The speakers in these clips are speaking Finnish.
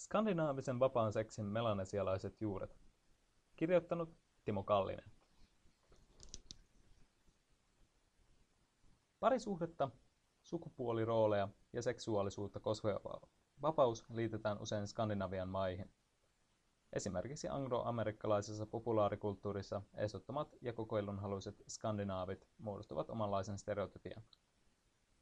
Skandinaavisen vapaan seksin melanesialaiset juuret. Kirjoittanut Timo Kallinen. Parisuhdetta, sukupuolirooleja ja seksuaalisuutta koskeva vapaus liitetään usein Skandinavian maihin. Esimerkiksi angloamerikkalaisessa populaarikulttuurissa esottomat ja kokeilunhaluiset skandinaavit muodostavat omanlaisen stereotypian.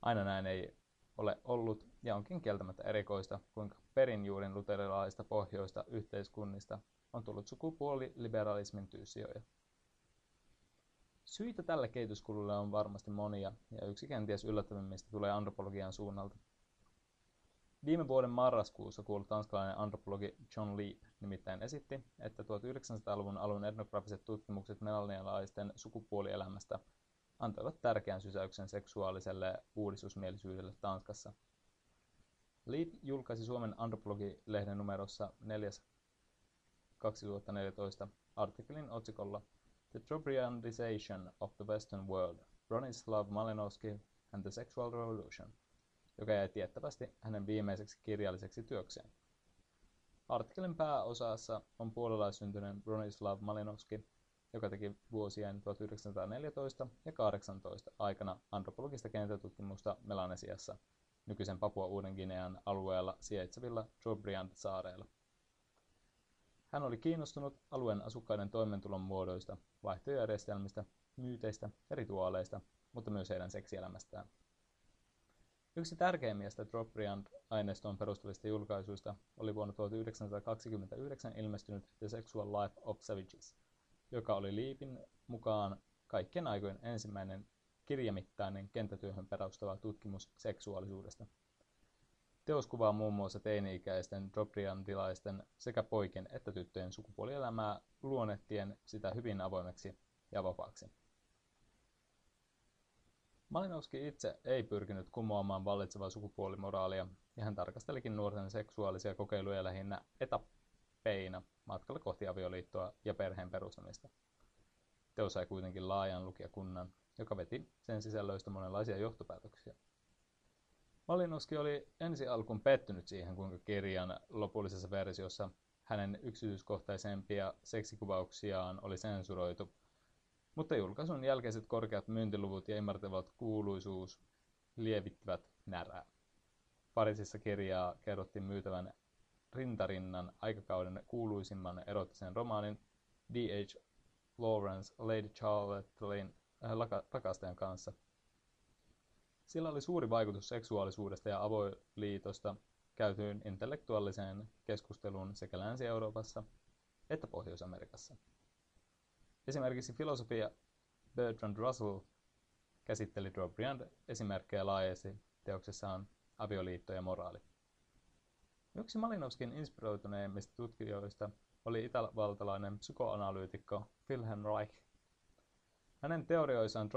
Aina näin ei ole ollut ja onkin kieltämättä erikoista, kuinka perinjuurin luterilaista pohjoista yhteiskunnista on tullut sukupuoliliberalismin tyysioja. Syitä tälle kehityskululle on varmasti monia, ja yksi kenties yllättävimmistä tulee antropologian suunnalta. Viime vuoden marraskuussa kuullut tanskalainen antropologi John Leap nimittäin esitti, että 1900-luvun alun etnografiset tutkimukset melanialaisten sukupuolielämästä antoivat tärkeän sysäyksen seksuaaliselle uudistusmielisyydelle Tanskassa. Leap julkaisi Suomen antropologi-lehden numerossa 4. 2014 artikkelin otsikolla The Trobriandization of the Western World, Bronislav Malinowski and the Sexual Revolution, joka jäi tiettävästi hänen viimeiseksi kirjalliseksi työkseen. Artikkelin pääosassa on puolalaissyntyneen Bronislav Malinowski, joka teki vuosien 1914 ja 18 aikana antropologista kenttätutkimusta Melanesiassa, nykyisen Papua Uuden Ginean alueella sijaitsevilla Trobriand-saareilla. Hän oli kiinnostunut alueen asukkaiden toimeentulon muodoista, vaihtojärjestelmistä, myyteistä ja rituaaleista, mutta myös heidän seksielämästään. Yksi tärkeimmistä Drobriand-aineistoon perustuvista julkaisuista oli vuonna 1929 ilmestynyt The Sexual Life of Savages, joka oli Liipin mukaan kaikkien aikojen ensimmäinen kirjamittainen kenttätyöhön perustuva tutkimus seksuaalisuudesta. Teos kuvaa muun muassa teini-ikäisten drobriandilaisten sekä poikien että tyttöjen sukupuolielämää luonnettien sitä hyvin avoimeksi ja vapaaksi. Malinowski itse ei pyrkinyt kumoamaan vallitsevaa sukupuolimoraalia, ja hän tarkastelikin nuorten seksuaalisia kokeiluja lähinnä etappeina matkalla kohti avioliittoa ja perheen perustamista. Teos sai kuitenkin laajan lukijakunnan, joka veti sen sisällöistä monenlaisia johtopäätöksiä. Malinowski oli ensi alkuun pettynyt siihen, kuinka kirjan lopullisessa versiossa hänen yksityiskohtaisempia seksikuvauksiaan oli sensuroitu, mutta julkaisun jälkeiset korkeat myyntiluvut ja ymmärtävät kuuluisuus lievittivät närää. Parisissa kirjaa kerrottiin myytävän rintarinnan aikakauden kuuluisimman erottisen romaanin D.H. Lawrence Lady Charlottein rakastajan kanssa – sillä oli suuri vaikutus seksuaalisuudesta ja avoliitosta käytyyn intellektuaaliseen keskusteluun sekä Länsi-Euroopassa että Pohjois-Amerikassa. Esimerkiksi filosofia Bertrand Russell käsitteli Drobriand esimerkkejä laajasti teoksessaan Avioliitto ja moraali. Yksi Malinovskin inspiroituneimmista tutkijoista oli itävaltalainen psykoanalyytikko Wilhelm Reich. Hänen teorioissaan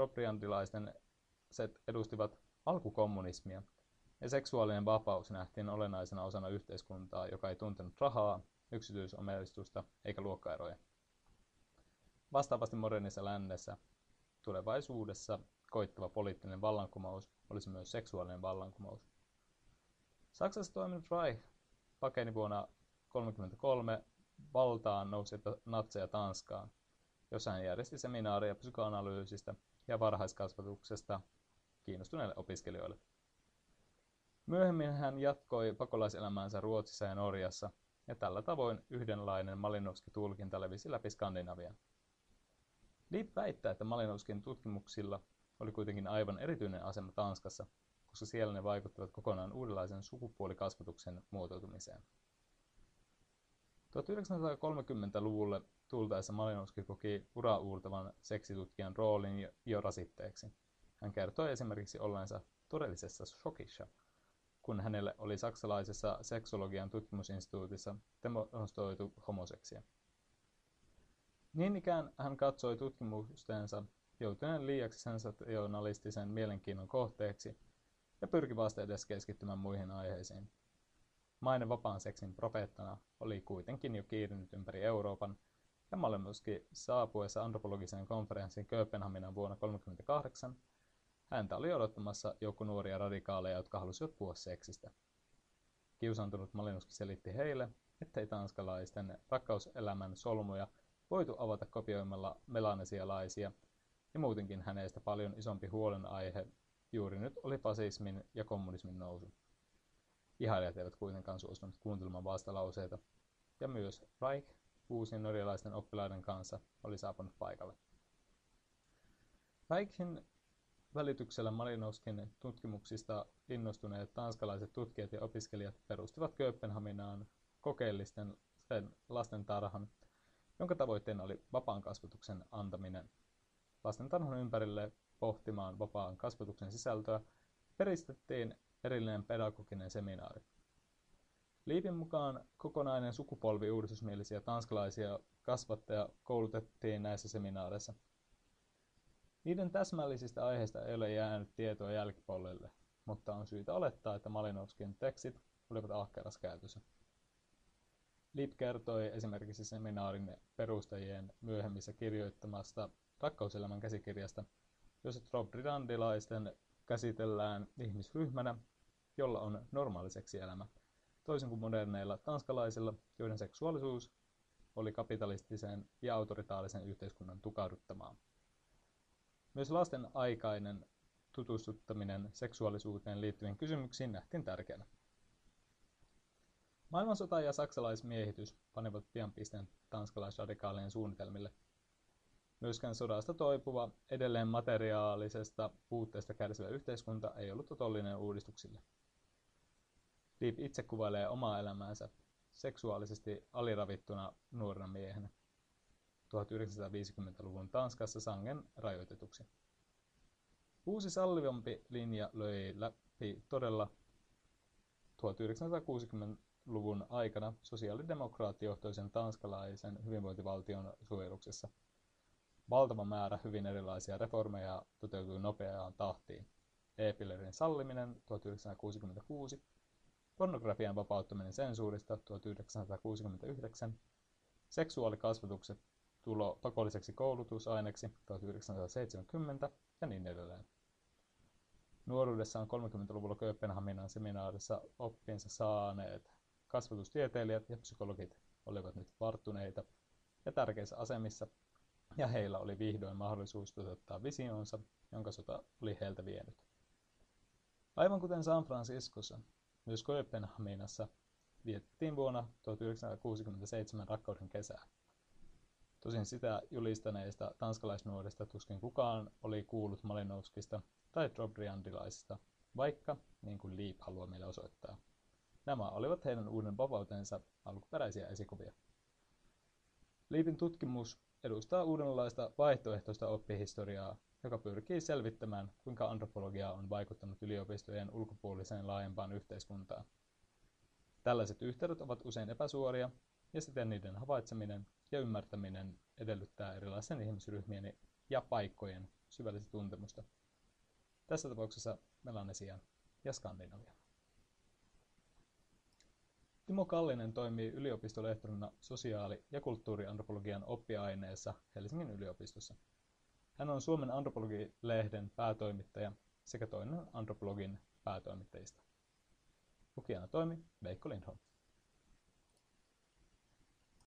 set edustivat alkukommunismia, ja seksuaalinen vapaus nähtiin olennaisena osana yhteiskuntaa, joka ei tuntenut rahaa, yksityisomistusta eikä luokkaeroja. Vastaavasti modernissa lännessä tulevaisuudessa koittava poliittinen vallankumous olisi myös seksuaalinen vallankumous. Saksassa toiminut Reich pakeni vuonna 1933 valtaan nousi natseja Tanskaan, jossa hän järjesti seminaaria psykoanalyysistä ja varhaiskasvatuksesta kiinnostuneille opiskelijoille. Myöhemmin hän jatkoi pakolaiselämäänsä Ruotsissa ja Norjassa, ja tällä tavoin yhdenlainen Malinowski-tulkinta levisi läpi Skandinavian. Liip väittää, että Malinowskin tutkimuksilla oli kuitenkin aivan erityinen asema Tanskassa, koska siellä ne vaikuttivat kokonaan uudenlaisen sukupuolikasvatuksen muotoutumiseen. 1930-luvulle tultaessa Malinowski koki ura-uurtavan seksitutkijan roolin jo rasitteeksi. Hän kertoi esimerkiksi olleensa todellisessa shokissa, kun hänelle oli saksalaisessa seksologian tutkimusinstituutissa demonstroitu homoseksia. Niin ikään hän katsoi tutkimustensa joutuneen liiaksi sensationalistisen mielenkiinnon kohteeksi ja pyrki vasta edes keskittymään muihin aiheisiin. Maine vapaan seksin profeettana oli kuitenkin jo kiirinyt ympäri Euroopan, ja Malenowski saapuessa antropologiseen konferenssiin Kööpenhaminan vuonna 1938 Häntä oli odottamassa joku nuoria radikaaleja, jotka halusivat puhua seksistä. Kiusantunut Malinowski selitti heille, ettei tanskalaisten rakkauselämän solmuja voitu avata kopioimalla melanesialaisia, ja muutenkin hänestä paljon isompi huolenaihe juuri nyt oli fasismin ja kommunismin nousu. Ihailijat eivät kuitenkaan suostuneet kuuntelemaan vastalauseita, ja myös Reich uusien norjalaisten oppilaiden kanssa oli saapunut paikalle. Reichin välityksellä Malinovskin tutkimuksista innostuneet tanskalaiset tutkijat ja opiskelijat perustivat Kööpenhaminaan kokeellisten lasten tarhan, jonka tavoitteena oli vapaan kasvatuksen antaminen. Lasten tarhan ympärille pohtimaan vapaan kasvatuksen sisältöä peristettiin erillinen pedagoginen seminaari. Liipin mukaan kokonainen sukupolvi uudistusmielisiä tanskalaisia kasvattaja koulutettiin näissä seminaareissa. Niiden täsmällisistä aiheista ei ole jäänyt tietoa jälkipolvelle, mutta on syytä olettaa, että Malinovskin tekstit olivat ahkeras käytössä. Liip kertoi esimerkiksi seminaarin perustajien myöhemmissä kirjoittamasta rakkauselämän käsikirjasta, jossa Trobridandelaisten käsitellään ihmisryhmänä, jolla on normaali seksielämä, toisin kuin moderneilla tanskalaisilla, joiden seksuaalisuus oli kapitalistisen ja autoritaalisen yhteiskunnan tukahduttamaa. Myös lasten aikainen tutustuttaminen seksuaalisuuteen liittyviin kysymyksiin nähtiin tärkeänä. Maailmansota ja saksalaismiehitys panivat pian pisteen tanskalaisradikaalien suunnitelmille. Myöskään sodasta toipuva, edelleen materiaalisesta puutteesta kärsivä yhteiskunta ei ollut otollinen uudistuksille. Deep itse kuvailee omaa elämäänsä seksuaalisesti aliravittuna nuorena miehenä. 1950-luvun Tanskassa sangen rajoitetuksi. Uusi sallivampi linja löi läpi todella 1960-luvun aikana sosiaalidemokraattijohtoisen tanskalaisen hyvinvointivaltion suojeluksessa. Valtava määrä hyvin erilaisia reformeja toteutui nopeaan tahtiin. E-pillerin salliminen 1966, pornografian vapauttaminen sensuurista 1969, seksuaalikasvatukset tulo pakolliseksi koulutusaineksi 1970 ja niin edelleen. Nuoruudessaan 30-luvulla Kööpenhaminan seminaarissa oppinsa saaneet kasvatustieteilijät ja psykologit olivat nyt varttuneita ja tärkeissä asemissa, ja heillä oli vihdoin mahdollisuus toteuttaa visionsa, jonka sota oli heiltä vienyt. Aivan kuten San Franciscossa, myös Kööpenhaminassa vietettiin vuonna 1967 rakkauden kesää. Tosin sitä julistaneista tanskalaisnuorista tuskin kukaan oli kuullut Malinovskista tai Drobriandilaisista, vaikka, niin kuin Leap haluaa meille osoittaa, nämä olivat heidän uuden vapautensa alkuperäisiä esikuvia. Leapin tutkimus edustaa uudenlaista vaihtoehtoista oppihistoriaa, joka pyrkii selvittämään, kuinka antropologia on vaikuttanut yliopistojen ulkopuoliseen laajempaan yhteiskuntaan. Tällaiset yhteydet ovat usein epäsuoria, ja siten niiden havaitseminen ja ymmärtäminen edellyttää erilaisten ihmisryhmien ja paikkojen syvällistä tuntemusta. Tässä tapauksessa Melanesian ja Skandinavian. Timo Kallinen toimii yliopistolehtorina sosiaali- ja kulttuuriantropologian oppiaineessa Helsingin yliopistossa. Hän on Suomen antropologi-lehden päätoimittaja sekä toinen antropologin päätoimittajista. Lukijana toimi Veikko Lindholm.